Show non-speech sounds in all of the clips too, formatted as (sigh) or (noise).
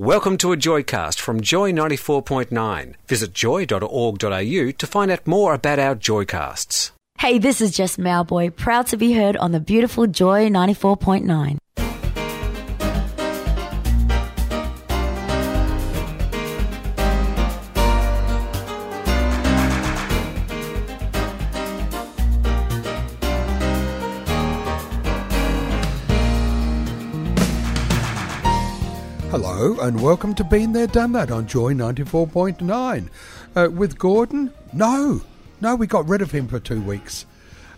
Welcome to a Joycast from Joy 94.9. Visit joy.org.au to find out more about our Joycasts. Hey, this is Jess Mauboy, proud to be heard on the beautiful Joy 94.9. Hello and welcome to Been There Done That on Joy 94.9. Uh, with Gordon? No, no, we got rid of him for two weeks.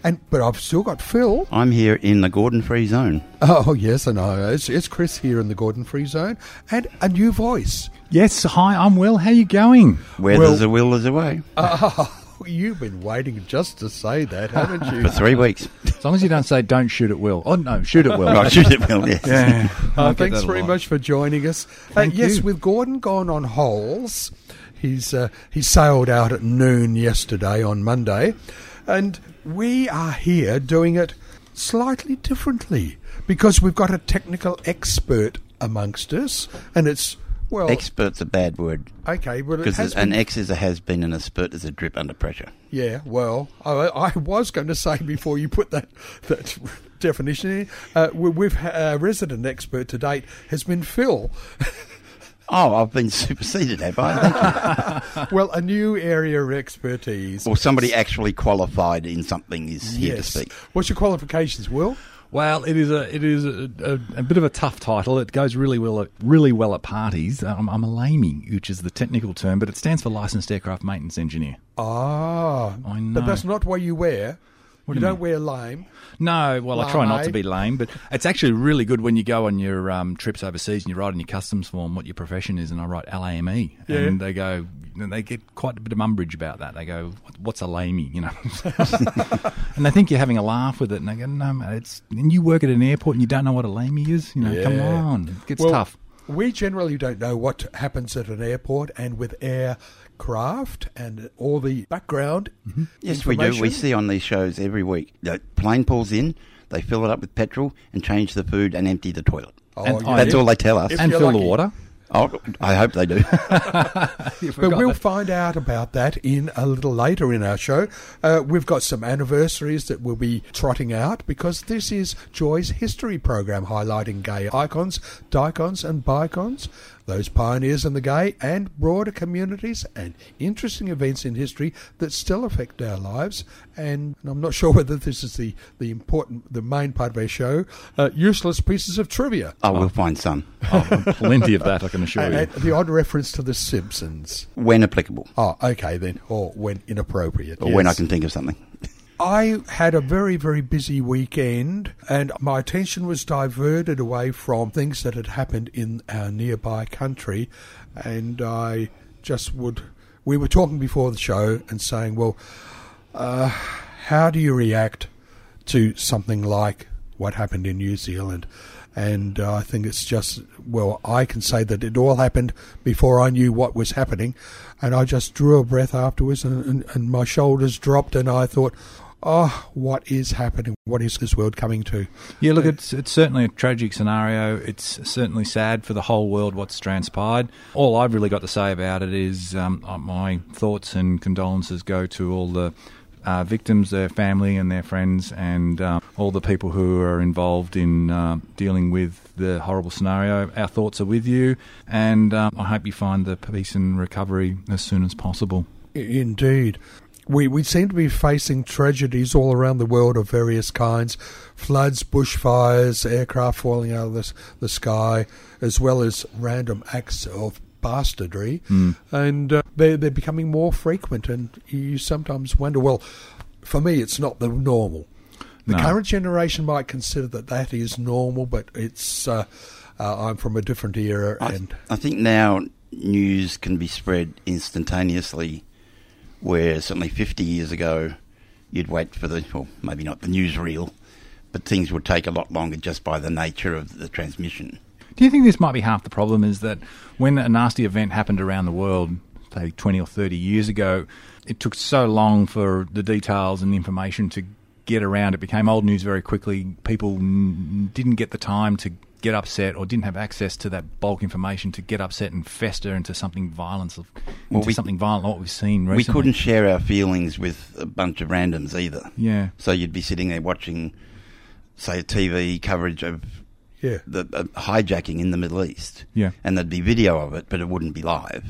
And But I've still got Phil. I'm here in the Gordon Free Zone. Oh, yes, I know. It's, it's Chris here in the Gordon Free Zone. And a new voice. Yes, hi, I'm Will. How you going? Where Well- there's a will, there's a way. Oh, you've been waiting just to say that, haven't you? For three weeks. As long as you don't say "don't shoot at Will." Oh no, shoot at Will. Right, shoot it, Will, yes. Yeah. (laughs) Uh, thanks very lot. much for joining us. Uh, Thank yes, you. with Gordon gone on holes, he's uh, he sailed out at noon yesterday on Monday, and we are here doing it slightly differently because we've got a technical expert amongst us, and it's well, Expert's a bad word. okay, well, Because an been- X is a has been and a spurt is a drip under pressure. Yeah, well, I, I was going to say before you put that that definition in, uh, we- we've ha- our resident expert to date has been Phil. (laughs) Oh, I've been superseded, have I? (laughs) Well, a new area of expertise. or somebody actually qualified in something is here yes. to speak. What's your qualifications, Will? Well, it is a it is a, a, a bit of a tough title. It goes really well at, really well at parties. Um, I'm a LAME, which is the technical term, but it stands for licensed aircraft maintenance engineer. Ah, I know. but that's not what you wear. What you you don't wear lame. No, well, I try not to be lame, but it's actually really good when you go on your um, trips overseas and you write in your customs form what your profession is, and I write LAME, Yeah. and they go, and they get quite a bit of umbrage about that. They go, "What's a lamey?" You know, (laughs) and they think you're having a laugh with it, and they go, "No, mate, it's." And you work at an airport and you don't know what a lamey is. You know, come on, it gets Well, tough. We generally don't know what happens at an airport and with aircraft and all the background. Mm-hmm. Yes, we do. We see on these shows every week. The plane pulls in, they fill it up with petrol and change the food and empty the toilet. Oh, And yeah. That's all they tell us. If And you're fill the water. Oh, I hope they do. (laughs) (laughs) But we'll find out about that in a little later in our show. Uh, we've got some anniversaries that we'll be trotting out because this is Joy's history program highlighting gay icons, dicons, and bicons, those pioneers in the gay and broader communities and interesting events in history that still affect our lives. And I'm not sure whether this is the, the important, the main part of our show, uh, useless pieces of trivia. oh, we'll find some (laughs) Oh, plenty of that, I can assure (laughs) And, you. and the odd reference to The Simpsons. when applicable Oh, okay then. Or when inappropriate. or when I can think of something. I had a very, very busy weekend, and my attention was diverted away from things that had happened in our nearby country. And I just would. We were talking before the show and saying, well, uh, how do you react to something like what happened in New Zealand? And uh, I think it's just, well, I can say that it all happened before I knew what was happening. And I just drew a breath afterwards and, and, and my shoulders dropped and I thought, oh, what is happening? What is this world coming to? Yeah, look, it's it's certainly a tragic scenario. It's certainly sad for the whole world what's transpired. All I've really got to say about it is um, uh, my thoughts and condolences go to all the uh, victims, their family, and their friends, and um, all the people who are involved in uh, dealing with the horrible scenario. Our thoughts are with you, and um, I hope you find the peace and recovery as soon as possible. Indeed. We, we seem to be facing tragedies all around the world of various kinds floods, bushfires, aircraft falling out of the, the sky, as well as random acts of bastardry. And uh, they're, they're becoming more frequent, and you sometimes wonder well, for me, it's not the normal. The No. current generation might consider that that is normal, but it's. Uh, Uh, I'm from a different era, I, and I think now news can be spread instantaneously, where certainly 50 years ago you'd wait for the, well, maybe not the newsreel, but things would take a lot longer just by the nature of the transmission. Do you think this might be half the problem? Is that when a nasty event happened around the world, say 20 or 30 years ago, it took so long for the details and the information to get around. It became old news very quickly. People didn't get the time to get upset or didn't have access to that bulk information to get upset and fester into something violence, into Well, we- something violent like what we've seen recently. We couldn't share our feelings with a bunch of randoms either. Yeah. So you'd be sitting there watching, say, a TV coverage of yeah, the uh, hijacking in the Middle East. Yeah. And there'd be video of it, but it wouldn't be live.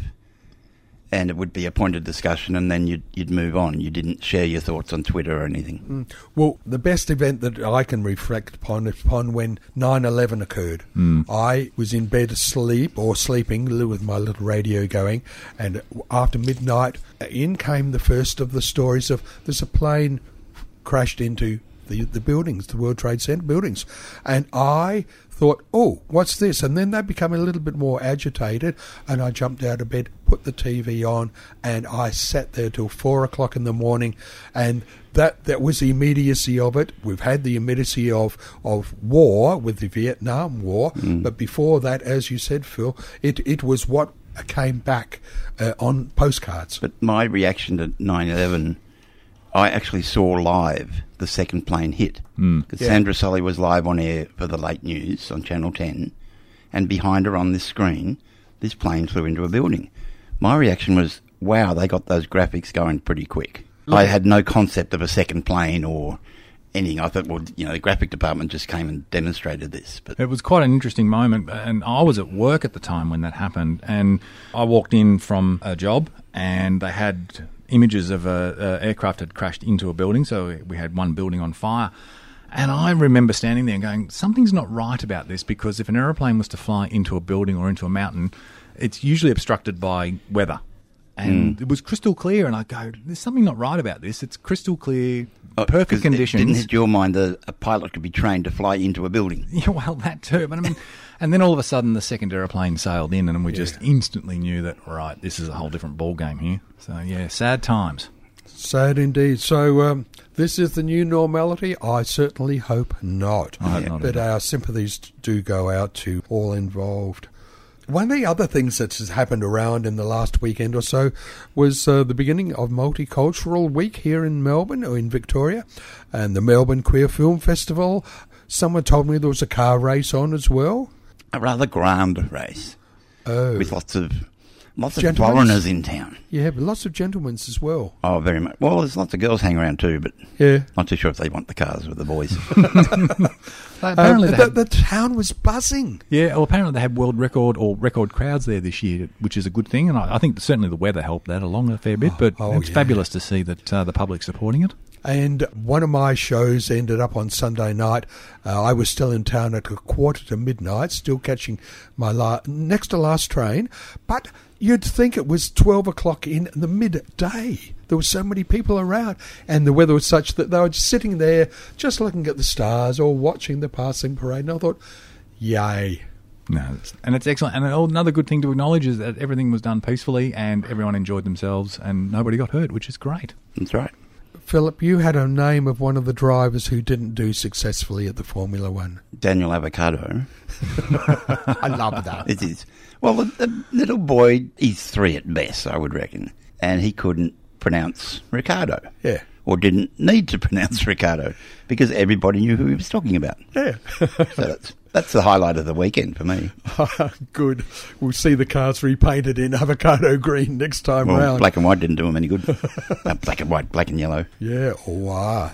And it would be a point of discussion, and then you'd, you'd move on. You didn't share your thoughts on Twitter or anything. Hmm. Well, the best event that I can reflect upon is upon when 9-11 occurred. Hmm. I was in bed asleep or sleeping with my little radio going, and after midnight, uh, in came the first of the stories of there's a plane crashed into the, the buildings, the World Trade Center buildings. And I thought, oh, what's this? And then they become a little bit more agitated, and I jumped out of bed, put the TV on, and I sat there till four o'clock in the morning. And that, that was the immediacy of it. We've had the immediacy of, of war with the Vietnam War, but before that, as you said, Phil, it, it was what came back uh, on postcards. But my reaction to 9 11, I actually saw live the second plane hit. Hmm. Because Yeah. Sandra Sully was live on air for the late news on Channel 10, and behind her on this screen, this plane flew into a building. My reaction was, wow, they got those graphics going pretty quick. I had no concept of a second plane or anything. I thought, well, you know, the graphic department just came and demonstrated this. But It was quite an interesting moment, and I was at work at the time when that happened. And I walked in from a job, and they had images of a, a aircraft had crashed into a building. So we had one building on fire, and I remember standing there and going, "Something's not right about this." Because if an aeroplane was to fly into a building or into a mountain, it's usually obstructed by weather. And it was crystal clear, and I go, "There's something not right about this. It's crystal clear, uh, perfect conditions." It didn't hit your mind that a pilot could be trained to fly into a building. (laughs) Yeah, well, that too. But I mean, and then all of a sudden, the second aeroplane sailed in, and we just instantly knew that right, this is a whole different ball game here. So yeah, sad times. Sad indeed. So, um, this is the new normality? I certainly hope not. I hope not But either. our sympathies do go out to all involved. One of the other things that has happened around in the last weekend or so was uh, the beginning of Multicultural Week here in Melbourne or in Victoria and the Melbourne Queer Film Festival. Someone told me there was a car race on as well. A rather grand race Oh, with lots of lots of foreigners in town. yeah, but lots of gentlemen's as well. Oh, very much. Well, there's lots of girls hanging around too, but Yeah. not too sure if they want the cars with the boys. (laughs) (laughs) apparently, Um, the, had, the town was buzzing. yeah. Well, apparently they had world record or record crowds there this year, which is a good thing, and I, I think certainly the weather helped that along a fair bit. But oh, it's yeah. fabulous to see that uh, the public supporting it. And one of my shows ended up on Sunday night. Uh, I was still in town at a quarter to midnight, still catching my la- next to last train. But you'd think it was 12 o'clock in the midday. There were so many people around, and the weather was such that they were just sitting there, just looking at the stars or watching the passing parade. And I thought, yay. No, and it's excellent. And another good thing to acknowledge is that everything was done peacefully, and everyone enjoyed themselves, and nobody got hurt, which is great. That's right. Philip, you had a name of one of the drivers who didn't do successfully at the Formula One. Daniel Avocado. (laughs) I love that. It is. Well, the, the little boy, he's three at best, I would reckon, and he couldn't pronounce Ricardo. Yeah. Or didn't need to (laughs) pronounce Ricardo because everybody knew who he was talking about. Yeah. So that's that's the highlight of the weekend for me. (laughs) good. We'll see the cars repainted in avocado green next time Well, round. black and white didn't do him any good. (laughs) Uh, black and white, black and yellow. Yeah, wow.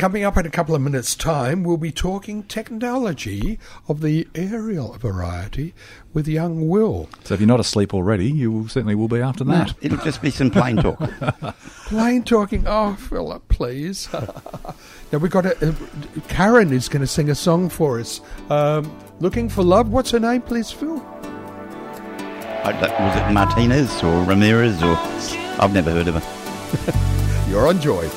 Coming up in a couple of minutes' time, we'll be talking technology of the aerial variety with young Will. So if you're not asleep already, you will, certainly will be after that. It'll just be some plain talk. (laughs) Plain talking. Oh, Philip, please. (laughs) now we've got a, uh, Karen is going to sing a song for us. Um, looking for love. What's her name, please, Phil? I was it Martinez or Ramirez or I've never heard of her. (laughs) You're on Joy.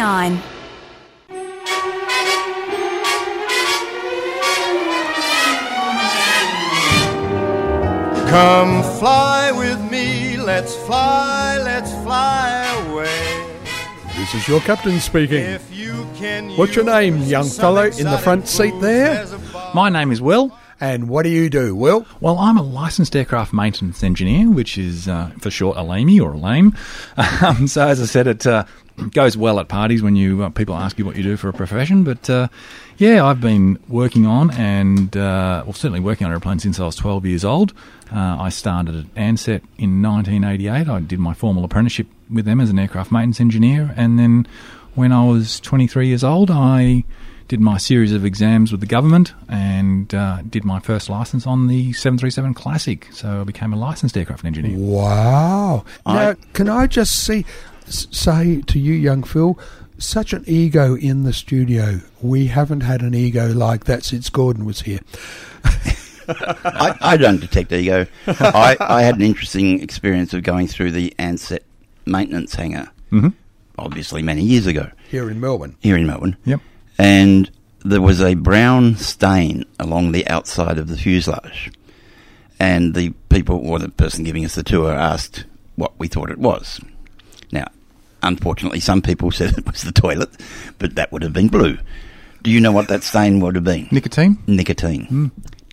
94.9. Come fly with me, let's fly, let's fly away. This is your captain speaking. If you can What's your name, young fellow in the front seat there? as a bar- My name is Will. And what do you do, Will? Well, I'm a licensed aircraft maintenance engineer, which is uh, for short a LAME or a lame. (laughs) Um, so, as I said, it uh, goes well at parties when you uh, people ask you what you do for a profession. But uh, yeah, I've been working on and uh, well, certainly working on airplanes since I was 12 years old. Uh, I started at Ansett in 1988. I did my formal apprenticeship with them as an aircraft maintenance engineer, and then when I was 23 years old, I did my series of exams with the government and uh, did my first license on the 737 Classic. So I became a licensed aircraft engineer. Wow. I- now, can I just see, say to you, young Phil, such an ego in the studio. We haven't had an ego like that since Gordon was here. (laughs) I, I don't detect ego. I, I had an interesting experience of going through the Ansett maintenance hangar, Mhm. obviously many years ago, Here in Melbourne. here in Melbourne. Yep. And there was a brown stain along the outside of the fuselage. And the people, or the person giving us the tour, asked what we thought it was. Now, unfortunately, some people (laughs) said it was the toilet, but that would have been blue. Do you know what that stain would have been? Nicotine? nicotine. Hmm.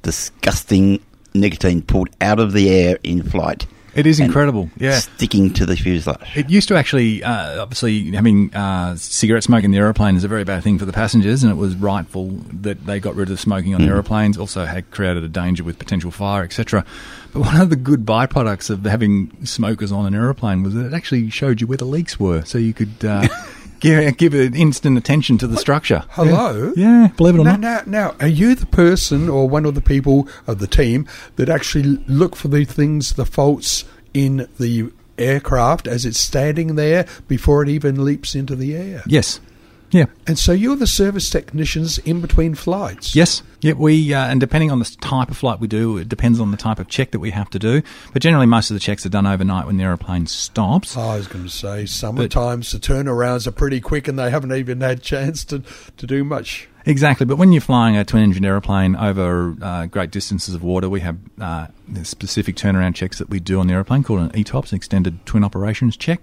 Disgusting nicotine pulled out of the air in flight. It is incredible. Yeah. Sticking to the fuselage. It used to actually, uh, obviously, having uh, cigarette smoke in the aeroplane is a very bad thing for the passengers, and it was rightful that they got rid of smoking on the aeroplanes. Also, had created a danger with potential fire, etc. But one of the good byproducts of having smokers on an aeroplane was that it actually showed you where the leaks were, so you could uh, (laughs) give, give it instant attention to the structure. Hello? Yeah, yeah believe it or Now, not. now, now, are you the person or one of the people of the team that actually look for the things, the faults in the aircraft as it's standing there before it even leaps into the air? Yes. Yeah. And so you're the service technicians in between flights? Yes. Yeah, we uh, and depending on the type of flight we do, it depends on the type of check that we have to do. But generally, most of the checks are done overnight when the aeroplane stops. I was going to say, sometimes the turnarounds are pretty quick and they haven't even had chance to, to do much. Exactly, but when you're flying a twin-engine aeroplane over uh, great distances of water, we have uh, specific turnaround checks that we do on the aeroplane called an ETOPS, an Extended Twin Operations Check,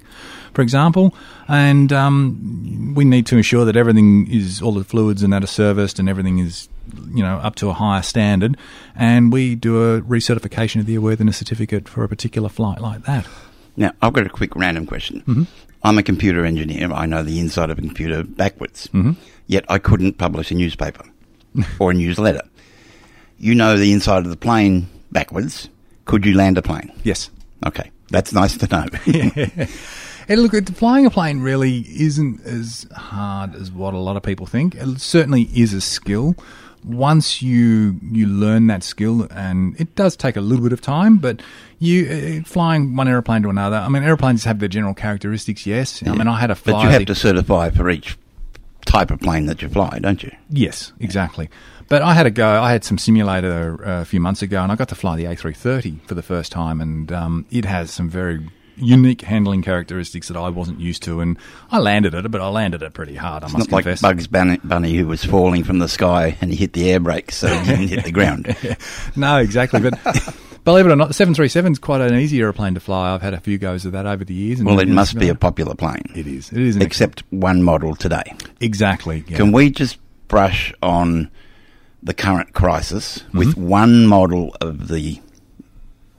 for example. And um, we need to ensure that everything is, all the fluids and that are serviced and everything is, you know, up to a higher standard. And we do a recertification of the airworthiness certificate for a particular flight like that. Now, I've got a quick random question. Mm-hmm. I'm a computer engineer. I know the inside of a computer backwards. Mm-hmm. Yet I couldn't publish a newspaper (laughs) or a newsletter. You know the inside of the plane backwards. Could you land a plane? Yes. Okay, that's nice to know. (laughs) And look, flying a plane really isn't as hard as what a lot of people think. It certainly is a skill. Once you you learn that skill, and it does take a little bit of time, but you uh, flying one airplane to another. I mean, airplanes have their general characteristics. Yes, I mean, I had a fly. But you have to certify for each type of plane that you fly, don't you? Yes, exactly. But I had a go. I had some simulator uh, a few months ago, and I got to fly the A330 for the first time, and um, it has some very unique handling characteristics that I wasn't used to. And I landed it, but I landed it pretty hard. I It's must not like confess. Bugs Bunny, Bunny who was falling from the sky and he hit the air brakes so he didn't hit the ground. (laughs) no, exactly. But believe it or not, the 737 is quite an easy airplane to fly. I've had a few goes of that over the years. And Well, it must be a popular plane. It is. It is. Except one model today. exactly. yeah. Can we just brush on the current crisis Mm-hmm. with one model of the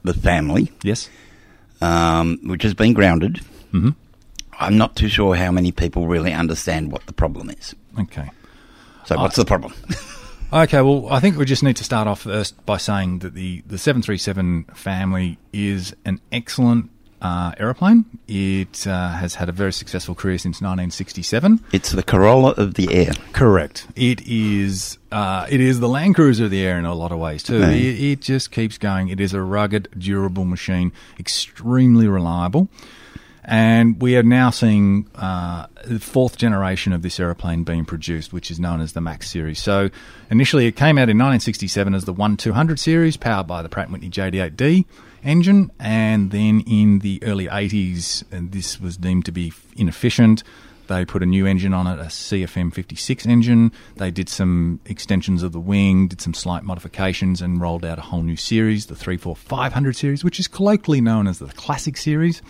the family, Yes. um, which has been grounded? Mm-hmm. I'm not too sure how many people really understand what the problem is. Okay. So, what's the problem? (laughs) Okay, well, I think we just need to start off first by saying that the, the 737 family is an excellent uh, aeroplane. It uh, has had a very successful career since 1967. it's the Corolla of the air. Correct. It is. Uh, it is the Land Cruiser of the air in a lot of ways too. It, it just keeps going. It is a rugged, durable machine, extremely reliable. And we are now seeing uh, the fourth generation of this aeroplane being produced, which is known as the Max series. So initially, it came out in 1967 as the 1200 series, powered by the Pratt Whitney JT8D. engine, and then in the early 80s, and this was deemed to be inefficient. They put a new engine on it, a CFM 56 engine. They did some extensions of the wing, did some slight modifications, and rolled out a whole new series, the 34500 series, which is colloquially known as the Classic Series.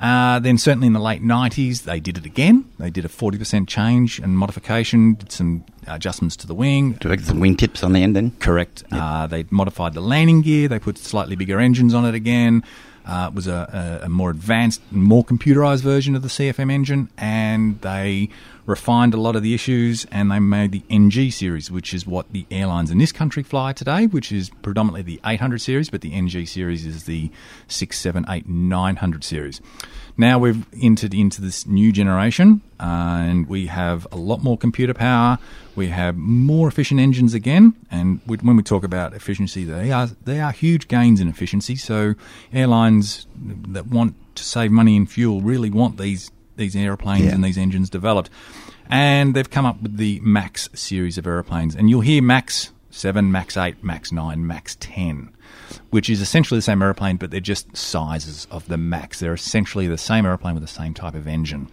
Uh, then, certainly in the late 90s, they did it again. They did a 40% change and modification, did some adjustments to the wing, Do some wing tips on the end then? Correct. Uh, they modified the landing gear. They put slightly bigger engines on it again. Uh, it was a, a, a more advanced, more computerized version of the CFM engine, and they refined a lot of the issues. And they made the NG series, which is what the airlines in this country fly today, which is predominantly the 800 series, but the NG series is the 6, 7, 8, 900 series. Now we've entered into this new generation, uh, and we have a lot more computer power. We have more efficient engines again, and we, when we talk about efficiency, they are they are huge gains in efficiency. So airlines that want to save money in fuel really want these these airplanes Yeah. and these engines developed, and they've come up with the Max series of airplanes, and you'll hear Max seven, Max eight, Max nine, Max ten which is essentially the same aeroplane, but they're just sizes of the Max. They're essentially the same aeroplane with the same type of engine.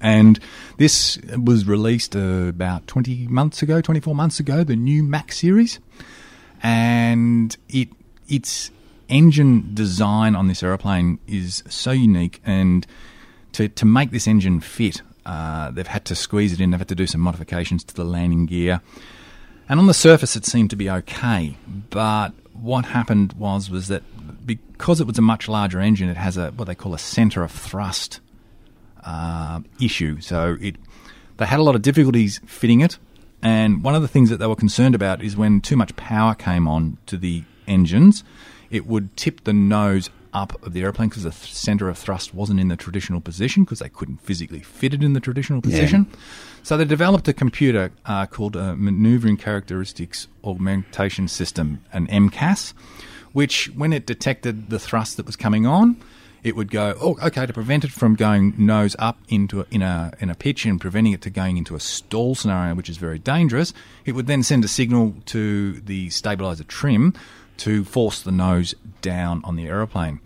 And this was released uh, about 20 months ago, 24 months ago, the new Max series. And it its engine design on this aeroplane is so unique. And to, to make this engine fit, uh, they've had to squeeze it in, they've had to do some modifications to the landing gear. And on the surface, it seemed to be okay. But what happened was was that because it was a much larger engine, it has a what they call a center of thrust uh, issue. So it they had a lot of difficulties fitting it. And one of the things that they were concerned about is when too much power came on to the engines, it would tip the nose up of the airplane because the th- center of thrust wasn't in the traditional position because they couldn't physically fit it in the traditional position. So they developed a computer uh, called a Maneuvering Characteristics Augmentation System, an MCAS, which when it detected the thrust that was coming on, it would go, oh, okay, to prevent it from going nose up into a, in a in a pitch and preventing it to going into a stall scenario, which is very dangerous. It would then send a signal to the stabilizer trim to force the nose down on the aeroplane.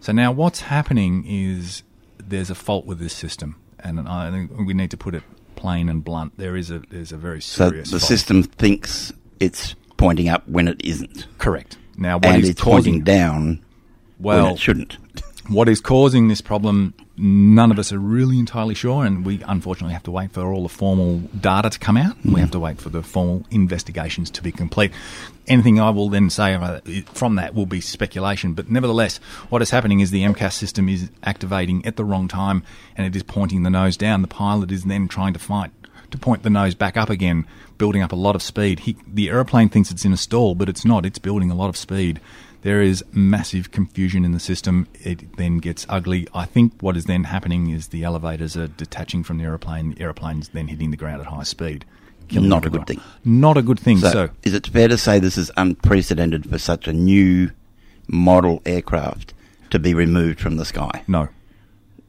So now what's happening is there's a fault with this system, and I think we need to put it plain and blunt. There is a there's a very serious. So the fault. system thinks it's pointing up when it isn't. correct. Now what and is it's causing pointing down when well it shouldn't. What is causing this problem, none of us are really entirely sure, and we unfortunately have to wait for all the formal data to come out. We mm-hmm. have to wait for the formal investigations to be complete. Anything I will then say from that will be speculation, but nevertheless, what is happening is the MCAS system is activating at the wrong time and it is pointing the nose down. The pilot is then trying to fight to point the nose back up again, building up a lot of speed. He, the aeroplane thinks it's in a stall, but it's not. It's building a lot of speed. There is massive confusion in the system. It then gets ugly. I think what is then happening is the elevators are detaching from the aeroplane. The aeroplane's then hitting the ground at high speed. Killing Not a good thing. Not a good thing. So, So, is it fair to say this is unprecedented for such a new model aircraft to be removed from the sky? no,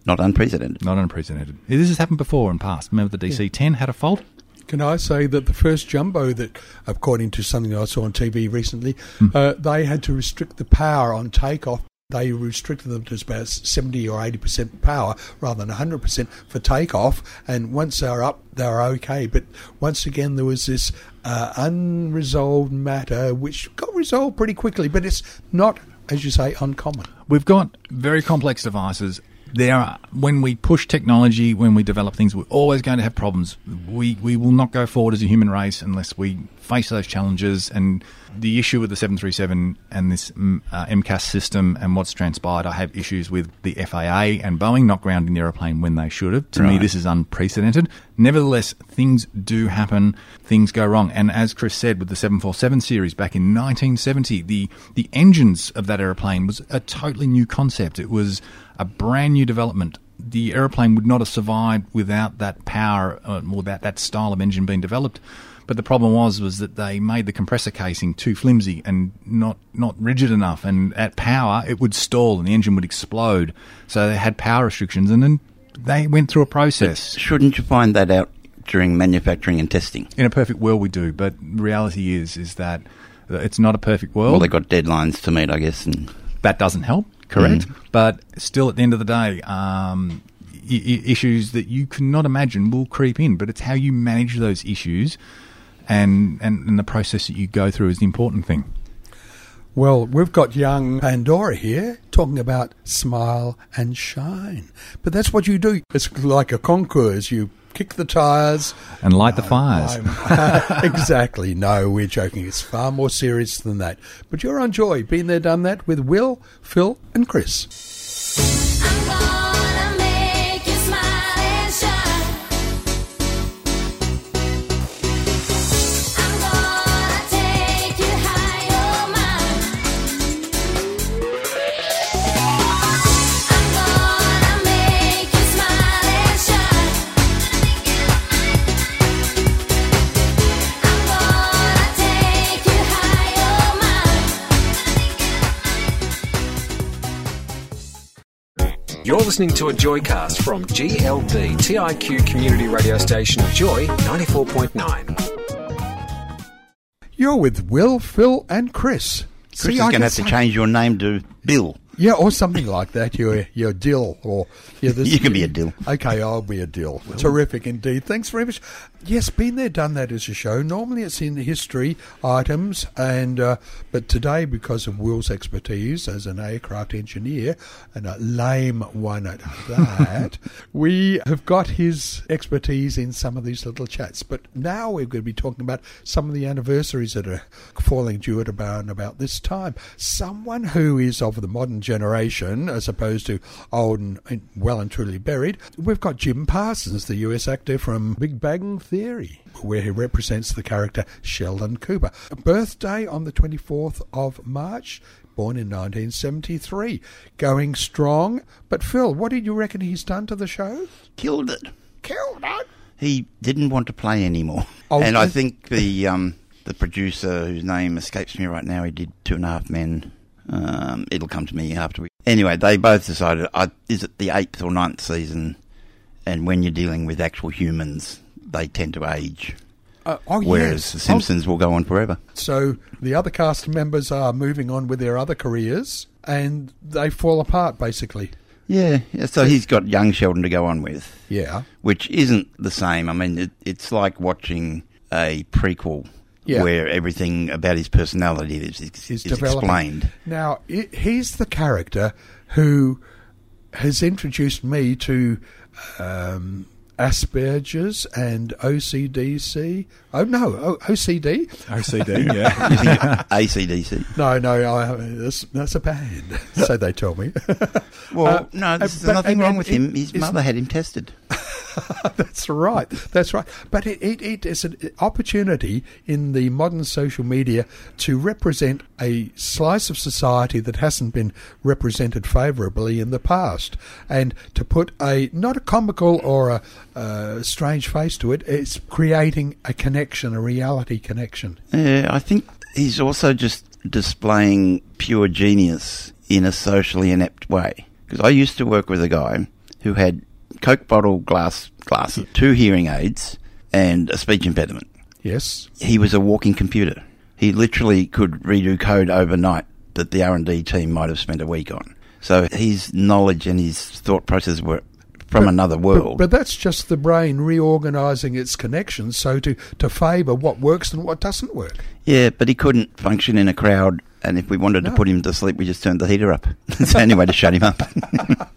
Not unprecedented. not unprecedented. This has happened before in past. Remember the DC-10 had a fault? Can I say that the first jumbo that, according to something I saw on TV recently, Hmm. uh, they had to restrict the power on takeoff. They restricted them to about 70 or 80% power rather than 100% for takeoff. And once they're up, they're okay. But once again, there was this uh, unresolved matter which got resolved pretty quickly. But it's not, as you say, uncommon. We've got very complex devices. There are, when we push technology, when we develop things, we're always going to have problems. We we will not go forward as a human race unless we face those challenges. And the issue with the 737 and this mm, uh, MCAS system and what's transpired, I have issues with the FAA and Boeing not grounding the aeroplane when they should have. To me, this is unprecedented. Nevertheless, things do happen. Things go wrong. And as Chris said, with the 747 series back in 1970, the, the engines of that aeroplane was a totally new concept. It was a brand new development. The aeroplane would not have survived without that power uh, or that, that style of engine being developed. But the problem was was that they made the compressor casing too flimsy and not not rigid enough, and at power it would stall and the engine would explode. So they had power restrictions, and then they went through a process. Shouldn't you find that out during manufacturing and testing? In a perfect world, we do, but reality is is that uh, it's not a perfect world. Well, they got deadlines to meet, I guess. And that doesn't help, correct? But still, at the end of the day, um, I- issues that you cannot imagine will creep in. But it's how you manage those issues, and and, and the process that you go through is the important thing. Well, we've got young Pandora here talking about smile and shine. But that's what you do. It's like a concours. You kick the tyres. And light the fires. (laughs) Exactly. No, we're joking. It's far more serious than that. But you're on Joy. Been there, done that with Will, Phil, and Chris. You're listening to a Joycast from GLB TIQ community radio station Joy 94.9. You're with Will, Phil, and Chris. Chris See, is going to have to change your name to Bill. Yeah, or something like that. You're you're Dill, or yeah, You can be a Dill. Okay, I'll be a Dill. Terrific indeed. Thanks very much. Yes, been there, done that as a show. Normally it's in the history items, and uh, but today because of Will's expertise as an aircraft engineer and a lame one at that, (laughs) we have got his expertise in some of these little chats. But now we're going to be talking about some of the anniversaries that are falling due at about about this time. Someone who is of the modern generation, as opposed to old and, well and truly buried. We've got Jim Parsons, the US actor from Big Bang Theory, where he represents the character Sheldon Cooper. A birthday on the 24th of March. Born in 1973, going strong. But Phil, what did you reckon he's done to the show? Killed it. Killed it. He didn't want to play anymore. Oh, and I think the um, the producer, whose name escapes me right now, he did Two and a Half Men. Um, it'll come to me after we. Anyway, they both decided, uh, is it the eighth or ninth season? And when you're dealing with actual humans, they tend to age. Uh, oh, Whereas yes. The Simpsons will go on forever. So the other cast members are moving on with their other careers, and they fall apart basically. Yeah, yeah, so he's got young Sheldon to go on with. Yeah. which isn't the same. I mean, it, it's like watching a prequel Yeah. where everything about his personality is, is, is is explained. Now, i he's the character who has introduced me to um, Asperger's and OCDC. Oh, no, o- OCD? OCD, (laughs) yeah. (laughs) You ACDC? No, no, I, that's, that's a band, so they tell me. (laughs) Well, Uh, no, there's but- nothing and- wrong with it him. His mother had him tested. That's right. That's right. But it, it, it is an opportunity in the modern social media to represent a slice of society that hasn't been represented favourably in the past, and to put a not a comical or a, uh strange face to it. It's creating a connection, a reality connection. Yeah, I think he's also just displaying pure genius in a socially inept way. Because I used to work with a guy who had Coke bottle glass glasses, two hearing aids, and a speech impediment. Yes. he was a walking computer. He literally could redo code overnight that the R and D team might have spent a week on. So his knowledge and his thought process were from another world. But, but that's just the brain reorganising its connections so to, to favour what works and what doesn't work. yeah, but he couldn't function in a crowd. And if we wanted No. to put him to sleep, we just turned the heater up. (laughs) It's the only way to shut him up. (laughs)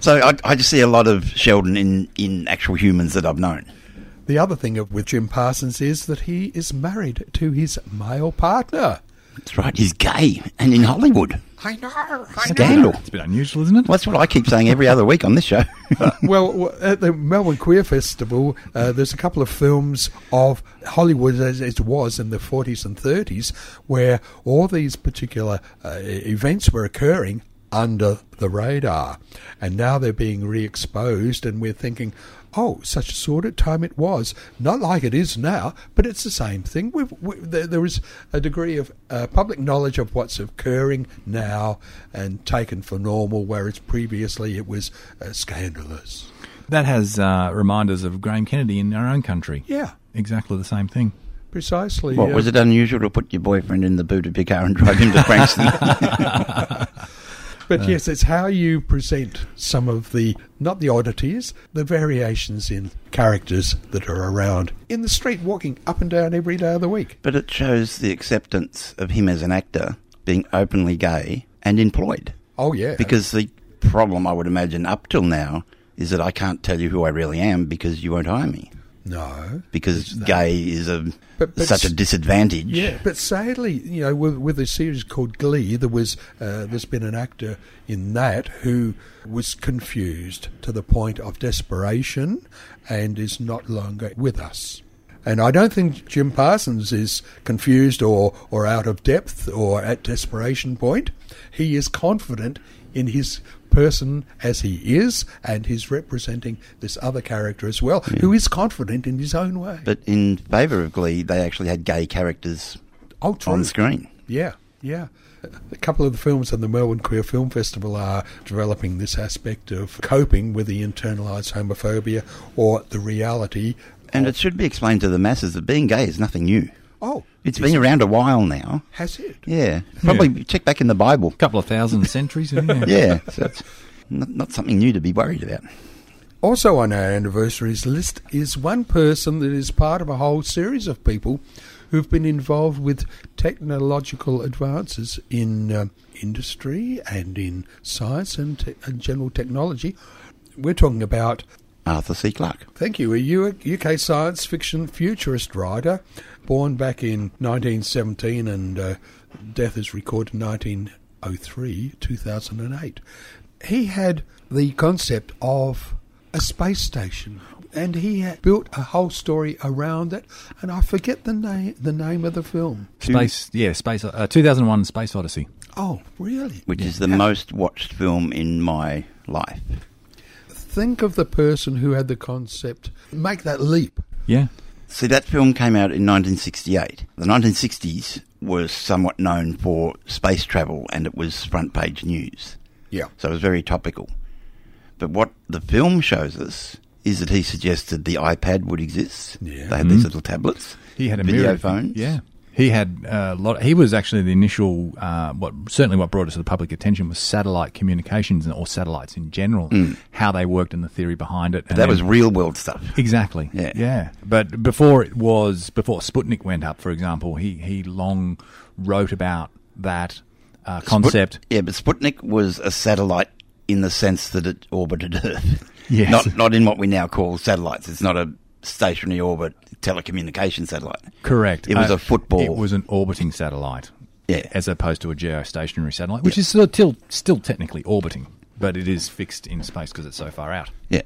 so I, I just see a lot of Sheldon in, in actual humans that I've known. The other thing of- with Jim Parsons is that he is married to his male partner. That's right, he's gay and in Hollywood. I know. I Scandal. It's a bit unusual, isn't it? Well, that's what I keep saying every other week on this show. (laughs) well, at the Melbourne Queer Festival, uh, there's a couple of films of Hollywood as it was in the 40s and 30s where all these particular uh, events were occurring under the radar. And now they're being re exposed, and we're thinking, oh, such a sordid time it was. Not like it is now, but it's the same thing. We've, we, there, there is a degree of uh, public knowledge of what's occurring now and taken for normal, whereas previously it was uh, scandalous. That has uh, reminders of Graham Kennedy in our own country. Yeah. Exactly the same thing. precisely. What yeah. was it unusual to put your boyfriend in the boot of your car and drive him to Frankston? (laughs) (laughs) But yes, it's how you present some of the, not the oddities, the variations in characters that are around in the street walking up and down every day of the week. but it shows the acceptance of him as an actor being openly gay and employed. Oh, yeah. Because the problem, I would imagine, up till now is that I can't tell you who I really am because you won't hire me. No. Because gay is a But- but such a disadvantage. Yeah, but sadly, you know, with, with a series called Glee, there was uh, there's been an actor in that who was confused to the point of desperation and is not longer with us. And I don't think Jim Parsons is confused or, or out of depth or at desperation point. He is confident in his person as he is, and he's representing this other character as well, who is confident in his own way. But in favour of Glee, they actually had gay characters oh, true. on screen. Yeah, yeah. A couple of the films on the Melbourne Queer Film Festival are developing this aspect of coping with the internalised homophobia or the reality. And it should be explained to the masses that being gay is nothing new. Oh, It's been around a while now. has it? Yeah. Probably check back in the Bible. A couple of thousand centuries. Yeah. (laughs) Yeah. So it's not, not something new to be worried about. Also on our anniversaries list is one person that is part of a whole series of people who've been involved with technological advances in um, industry and in science and, te- and general technology. We're talking about Arthur C. Clarke. Thank you. A UK science fiction futurist writer, born back in 1917 and uh, death is recorded in 1903, 2008. He had the concept of a space station. And he had built a whole story around it, and I forget the name the name of the film. Space, yeah, space. Uh, 2001 Space Odyssey. Oh, really? which is the most watched film in my life. Think of the person who had the concept. Make that leap. Yeah. See, that film came out in 1968. The 1960s was somewhat known for space travel and it was front page news. Yeah. So it was very topical. But what the film shows us is that he suggested the iPad would exist. Yeah. They had these mm-hmm. little tablets. He had a video mirror- phones. Yeah, he had a lot. He was actually the initial. Uh, what certainly what brought us to the public attention was satellite communications or satellites in general, how they worked and the theory behind it. That then- was real world stuff. exactly. Yeah. yeah. But before it was before Sputnik went up, for example, he he long wrote about that uh, concept. Sput- yeah, but Sputnik was a satellite in the sense that it orbited Earth. Yes. Not, not in what we now call satellites. It's not a stationary orbit telecommunication satellite. Correct. It was Uh, a football. It was an orbiting satellite. Yeah. As opposed to a geostationary satellite, which is still, still still technically orbiting, but it is fixed in space because it's so far out. Yeah.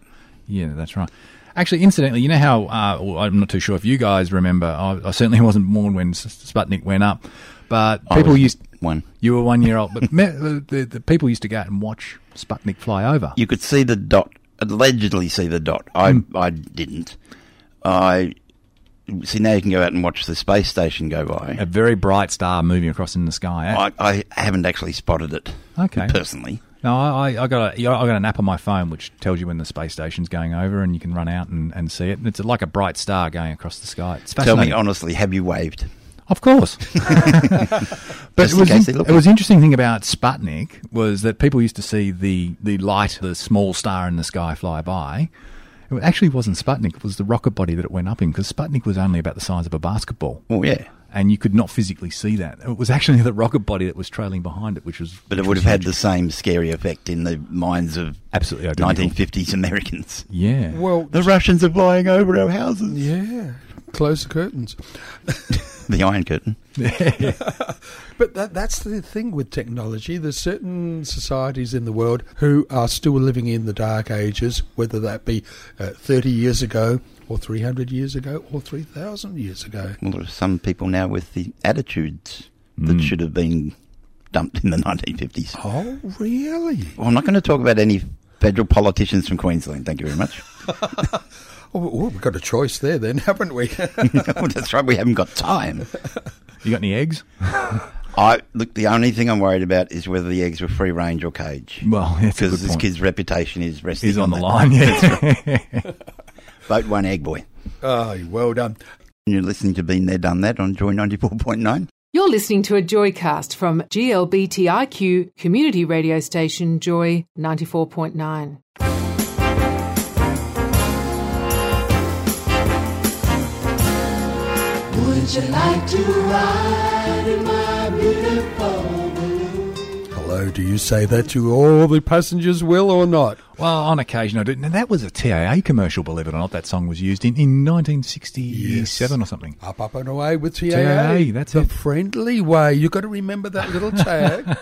Yeah, that's right. Actually, incidentally, you know how uh, well, I'm not too sure if you guys remember. I, I certainly (laughs) wasn't born when Sputnik went up, but people used one. You were one year old, but me, the, the, the people used to go out and watch Sputnik fly over. You could see the dot, allegedly see the dot. I, Hmm. I didn't. I see now you can go out and watch the space station go by. a very bright star moving across in the sky. eh? I, I haven't actually spotted it. Okay. Personally. No, I, I got a I got an app on my phone which tells you when the space station's going over, and you can run out and, and see it. And it's like a bright star going across the sky. It's Tell me honestly, have you waved? Of course. (laughs) but it was, in- it was interesting thing about Sputnik was that people used to see the, the light, the small star in the sky fly by. It actually wasn't Sputnik, it was the rocket body that it went up in because Sputnik was only about the size of a basketball. Oh yeah. And you could not physically see that. It was actually the rocket body that was trailing behind it, which was. But it would have had the same scary effect in the minds of Absolutely identical. 1950s Americans. Yeah. Well, The Russians are flying over our houses. yeah. Close the curtains. (laughs) The Iron Curtain. (laughs) But that, that's the thing with technology. There's certain societies in the world who are still living in the dark ages, whether that be uh, 30 years ago, or 300 years ago, or 3,000 years ago. Well, there are some people now with the attitudes that should have been dumped in the 1950s. Oh, really? Well, I'm not going to talk about any federal politicians from Queensland. Thank you very much. (laughs) Oh, oh, we've got a choice there, then, (laughs) haven't we? (laughs) Well, That's right. We haven't got time. You got any eggs? (laughs) I look. The only thing I'm worried about is whether the eggs were free range or cage. Well, that's a good because this point. kid's reputation is resting He's on the line, yeah. Vote one egg, boy. oh, well done. You're listening to Been There, Done That on Joy 94.9. You're listening to a Joycast from GLBTIQ community radio station Joy 94.9. Hello, do you say that to all the passengers, Will, or not? Well, on occasion I do. Now, that was a TAA commercial, believe it or not. That song was used in, in 1967 or something. Up, up, and away with TAA. TAA, that's the it. friendly way. You've got to remember that little (laughs) tag.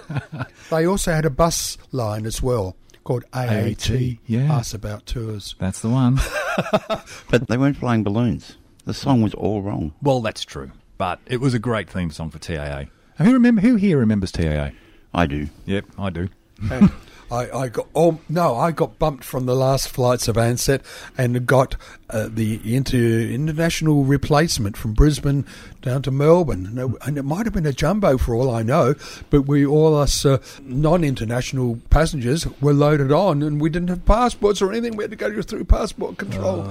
they also had a bus line as well called AAT. AAT, yeah. Ask about tours. That's the one. (laughs) But they weren't flying balloons. The song was all wrong. well, that's true. But it was a great theme song for TAA. Who remember? Who here remembers TAA? I do. Yep, I do. And (laughs) I, I got oh no, I got bumped from the last flights of Ansett and got uh, the inter, international replacement from Brisbane down to Melbourne, and it, and it might have been a jumbo for all I know, but we all us uh, non-international passengers were loaded on, and we didn't have passports or anything. We had to go through passport control.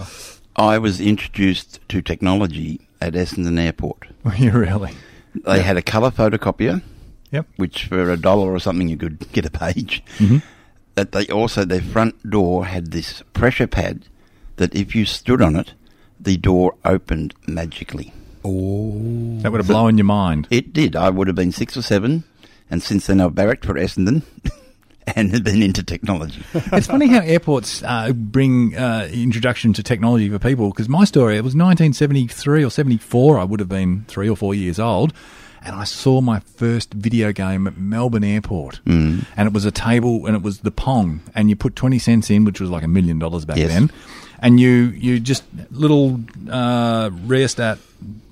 I was introduced to technology at Essendon Airport. (laughs) Were you really? They had a colour photocopier, Yep. which for a dollar or something you could get a page. Mm-hmm. That they also their front door had this pressure pad that if you stood on it, the door opened magically. Oh, That would have blown your mind. It did. I would have been six or seven, and since then I've barracked for Essendon (laughs) (laughs) and have been into technology. (laughs) it's funny how airports uh, bring uh, introduction to technology for people. Because my story, it was 1973 or 74. I would have been three or four years old, and I saw my first video game at Melbourne Airport. Mm. And it was a table, and it was the Pong, and you put 20 cents in, which was like a million dollars back Yes. then. And you you just little uh, rheostat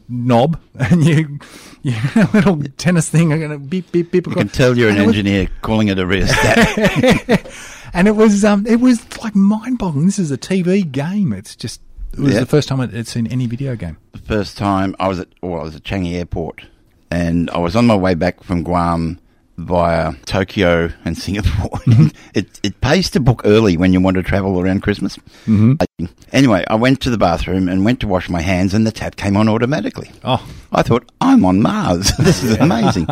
knob, (laughs) and you (laughs) you a little tennis thing. I'm gonna beep beep beep. You can tell you're an And was- engineer calling it a rheostat. (laughs) (laughs) and it was um, it was like mind boggling. This is a TV game. It's just it was Yeah. the first time it, it's in any video game. the first time I was at well, I was at Changi Airport, and I was on my way back from Guam via Tokyo and (laughs) Singapore. it it pays to book early when you want to travel around Christmas. Mm-hmm. Anyway, I went to the bathroom and went to wash my hands, and the tap came on automatically. Oh, I thought I'm on Mars. (laughs) this is amazing.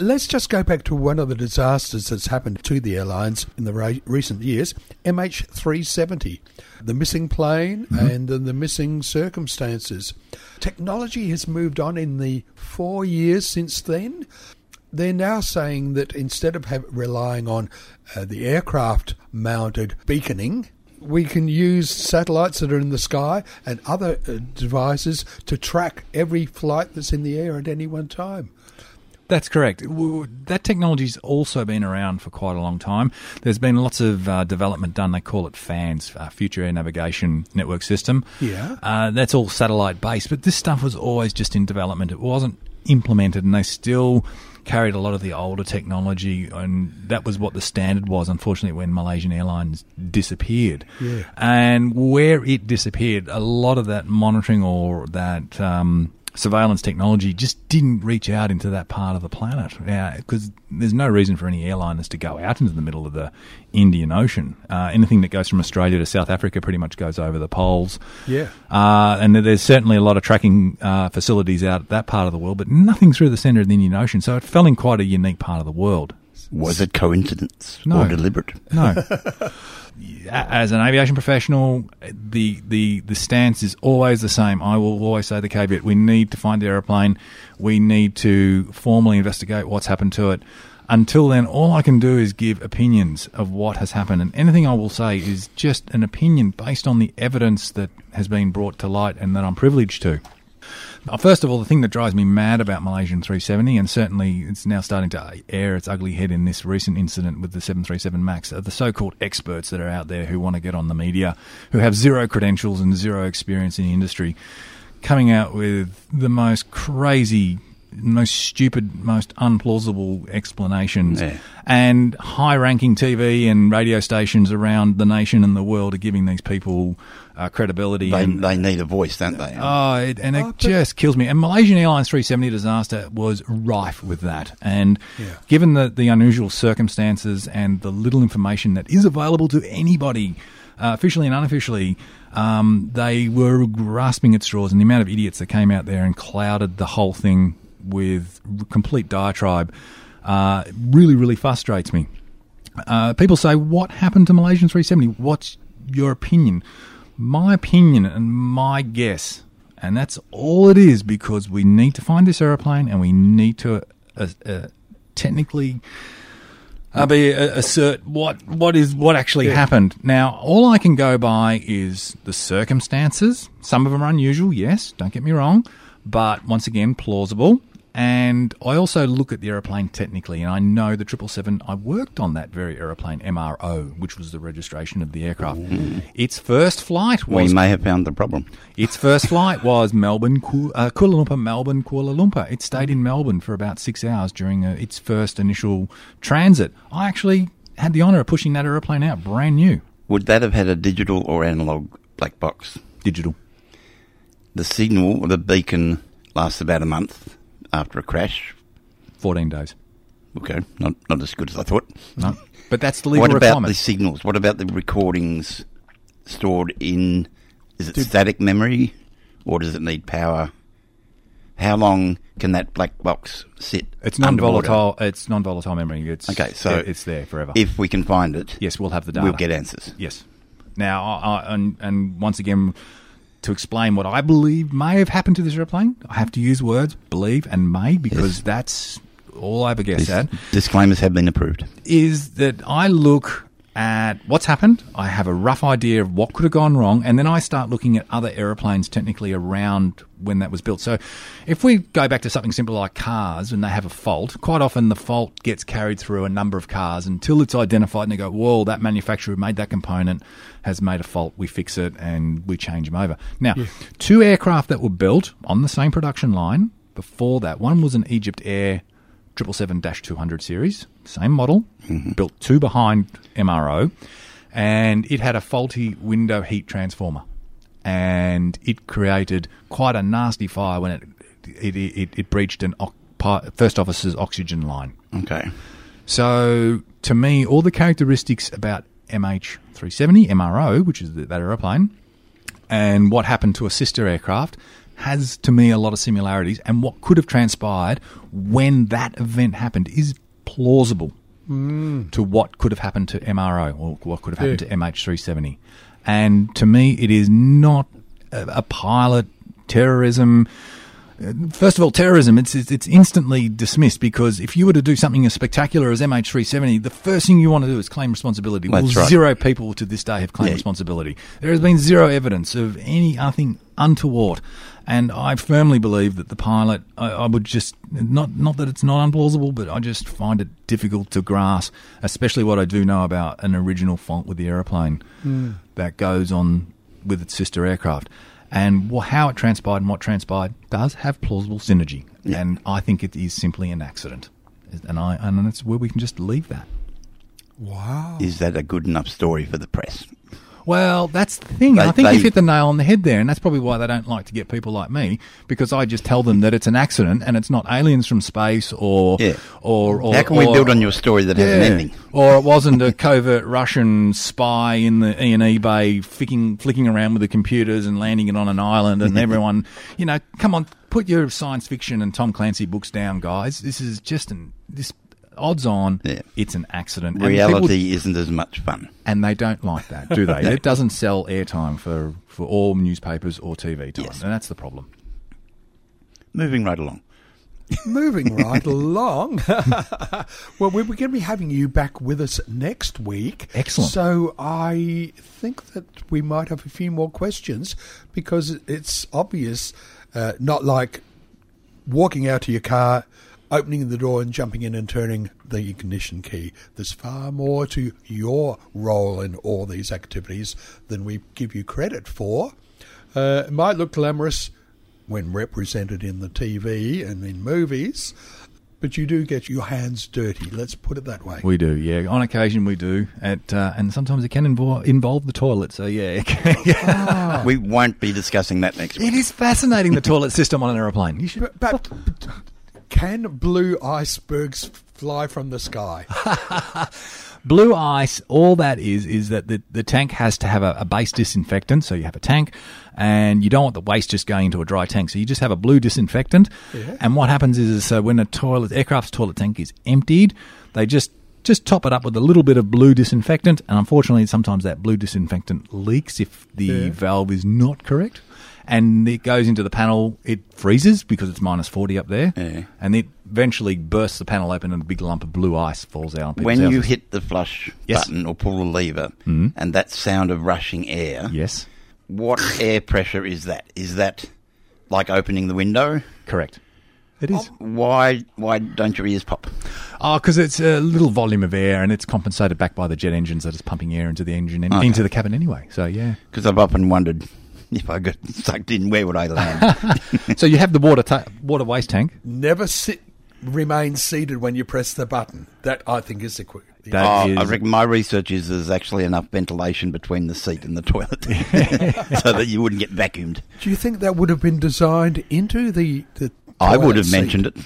Let's just go back to one of the disasters that's happened to the airlines in the ra- recent years MH370, the missing plane and uh, the missing circumstances. Technology has moved on in the four years since then. They're now saying that instead of have, relying on uh, the aircraft mounted beaconing, we can use satellites that are in the sky and other uh, devices to track every flight that's in the air at any one time. That's correct. That technology's also been around for quite a long time. There's been lots of uh, development done. They call it FANS, uh, Future Air Navigation Network System. Yeah. Uh, that's all satellite based, but this stuff was always just in development. It wasn't implemented, and they still carried a lot of the older technology, and that was what the standard was. Unfortunately, when Malaysian Airlines disappeared, Yeah. and where it disappeared, a lot of that monitoring or that um, surveillance technology just didn't reach out into that part of the planet. Because there's no reason for any airliners to go out into the middle of the Indian Ocean. Uh, anything that goes from Australia to South Africa pretty much goes over the poles. Yeah. Uh, and there's certainly a lot of tracking uh, facilities out at that part of the world, but nothing through the centre of the Indian Ocean. So it fell in quite a unique part of the world. Was it coincidence No. or deliberate? No. (laughs) As an aviation professional, the, the the stance is always the same. I will always say the caveat: we need to find the aeroplane. We need to formally investigate what's happened to it. Until then, all I can do is give opinions of what has happened, and anything I will say is just an opinion based on the evidence that has been brought to light and that I'm privileged to. Uh, First of all, the thing that drives me mad about Malaysian 370, and certainly it's now starting to air its ugly head in this recent incident with the 737 MAX, are the so called experts that are out there who want to get on the media, who have zero credentials and zero experience in the industry, coming out with the most crazy, most stupid, most unplausible explanations. Yeah. And high ranking TV and radio stations around the nation and the world are giving these people uh, credibility. They, and, they need a voice, don't they? Oh, it, and it Oh, just kills me. And Malaysian Airlines 370 disaster was rife with that. And Yeah. given the, the unusual circumstances and the little information that is available to anybody, uh, officially and unofficially, Um, they were grasping at straws, and the amount of idiots that came out there and clouded the whole thing with complete diatribe uh, really, really frustrates me. Uh, people say, "What happened to Malaysian 370?" What's your opinion? My opinion and my guess, and that's all it is, because we need to find this aeroplane and we need to uh, uh, technically uh, be, uh, assert what what is what actually happened. Now, all I can go by is the circumstances. Some of them are unusual, yes, don't get me wrong, but once again, plausible. And I also look at the aeroplane technically, and I know the 777, I worked on that very aeroplane, MRO, which was the registration of the aircraft. Its first flight was We may have found the problem. its first flight was Melbourne, uh, Kuala Lumpur, Melbourne, Kuala Lumpur. It stayed in Melbourne for about six hours during uh, its first initial transit. I actually had the honour of pushing that aeroplane out, brand new, Would that have had a digital or analog black box? digital. The signal, the beacon, lasts about a month after a crash. 14 days. Okay, not not as good as I thought. No. But that's the legal What about the signals? What about the recordings stored in? Is it static memory, or does it need power? How long can that black box sit? It's non-volatile. It's non-volatile memory. It's Okay, so it's there forever. If we can find it, yes, we'll have the data. we'll get answers. Yes. Now, I, I, and, and once again, to explain what I believe may have happened to this airplane, I have to use words believe and may because Yes. that's all I ever guess at. disclaimers have been approved. Is that I look at what's happened, I have a rough idea of what could have gone wrong, and then I start looking at other aeroplanes technically around when that was built. So if we go back to something simple like cars and they have a fault, quite often the fault gets carried through a number of cars until it's identified and they go, whoa, that manufacturer made that component has made a fault. We fix it and we change them over. Now, two aircraft that were built on the same production line before that, one was an Egypt Air 777-200 series, same model, mm-hmm. built two behind MRO, and it had a faulty window heat transformer, and it created quite a nasty fire when it it, it, it breached an first officer's oxygen line. Okay. So, to me, all the characteristics about MH370 MRO, which is that aeroplane, and what happened to a sister aircraft has to me a lot of similarities. And what could have transpired when that event happened is plausible mm. to what could have happened to MRO or what could have happened Yeah. to MH370. And to me, it is not a, a pilot terrorism. First of all, terrorism, it's, it's it's instantly dismissed because if you were to do something as spectacular as MH370, the first thing you want to do is claim responsibility. well, That's right. zero people to this day have claimed Yeah. responsibility. There has been zero evidence of anything untoward. And I firmly believe that the pilot, I, I would just, not, not that it's not unplausible, but I just find it difficult to grasp, especially what I do know about an original fault with the aeroplane hmm. that goes on with its sister aircraft. And how it transpired and what transpired does have plausible synergy. And I think it is simply an accident. And I and that's where we can just leave that. Wow. Is that a good enough story for the press? Well, that's the thing. They- I think they- you've hit the nail on the head there, and that's probably why they don't like to get people like me because I just tell them that it's an accident and it's not aliens from space or Yeah. or, or How can we build on your story that has an ending? Or it wasn't a covert Russian spy in the E and E bay flicking flicking around with the computers and landing it on an island, and (laughs) everyone, you know, come on, put your science fiction and Tom Clancy books down, guys. This is just an this odds on Yeah. it's an accident. And people- Reality isn't as much fun. and they don't like that, do they? (laughs) It doesn't sell airtime for, for all newspapers or TV time, Yes. and that's the problem. Moving right along. (laughs) Moving right along. (laughs) well, we're going to be having you back with us next week. Excellent. So I think that we might have a few more questions because it's obvious, uh, not like walking out to your car, opening the door and jumping in and turning the ignition key. There's far more to your role in all these activities than we give you credit for. Uh, it might look glamorous when represented in the TV and in movies, but you do get your hands dirty. Let's put it that way. We do, yeah. On occasion, we do, at, uh, and sometimes it can involve, involve the toilet. So yeah, yeah. (laughs) We won't be discussing that next it week. is fascinating the toilet system on an aeroplane. You should. But, but, but can blue icebergs fly from the sky? (laughs) Blue ice, all that is, is that the, the tank has to have a, a base disinfectant. So you have a tank and you don't want the waste just going into a dry tank. So you just have a blue disinfectant. And what happens is, is so when a toilet, aircraft's toilet tank is emptied, they just just top it up with a little bit of blue disinfectant, and unfortunately, sometimes that blue disinfectant leaks if the Yeah. valve is not correct, and it goes into the panel. It freezes because it's minus forty up there, Yeah. and it eventually bursts the panel open, and a big lump of blue ice falls out. When you hit the flush Yes. button or pull the lever, Mhm. and that sound of rushing air, yes, what air pressure is that? Is that like opening the window? correct, it is. Why? Why don't your ears pop? Oh, because it's a little volume of air, and it's compensated back by the jet engines that is pumping air into the engine and Okay. into the cabin anyway. So yeah. Because I've often wondered (laughs) if I got sucked in, where would I land? (laughs) so you have the water ta- water waste tank. Never sit, remain seated when you press the button. That I think is the quick. That oh, is- I reckon my research is there's actually enough ventilation between the seat and the toilet, (laughs) so that you wouldn't get vacuumed. Do you think that would have been designed into the? the I would have seat? mentioned it.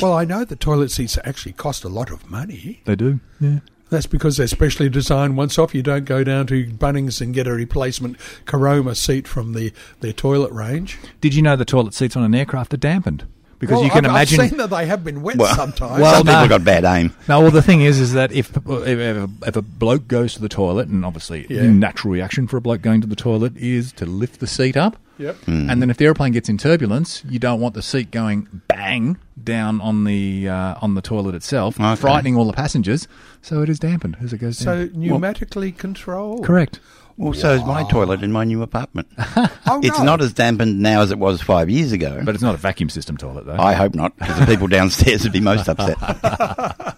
Well, I know the toilet seats actually cost a lot of money. They do. Yeah. That's because they're specially designed. Once off, you don't go down to Bunnings and get a replacement Caroma seat from the their toilet range. Did you know the toilet seats on an aircraft are dampened? Because Well, you can I've, imagine. I've seen that they have been wet Well, sometimes. Well, Some no. people got bad aim. No, well, the thing is, is that if if, if, a, if a bloke goes to the toilet, and obviously Yeah. the natural reaction for a bloke going to the toilet is to lift the seat up. Yep. And then if the airplane gets in turbulence, you don't want the seat going bang down on the uh, on the toilet itself, Okay. frightening all the passengers. So it is dampened as it goes so down. pneumatically controlled. Correct. Well, so is my toilet in my new apartment. (laughs) Oh, It's no. not as dampened now as it was five years ago. But it's not a vacuum system toilet, though. I hope not, because the people downstairs would be most upset. (laughs)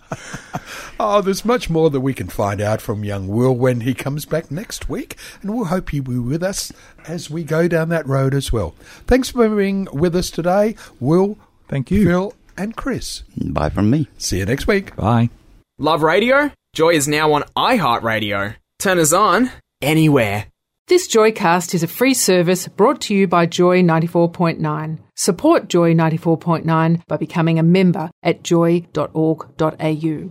Oh, there's much more that we can find out from young Will when he comes back next week, and we'll hope you will be with us as we go down that road as well. Thanks for being with us today, Will, Thank you. Phil, and Chris. Bye from me. See you next week. Bye. Love radio? Joy is now on iHeartRadio. Turn us on anywhere. This Joycast is a free service brought to you by Joy 94.9. Support Joy 94.9 by becoming a member at joy.org.au.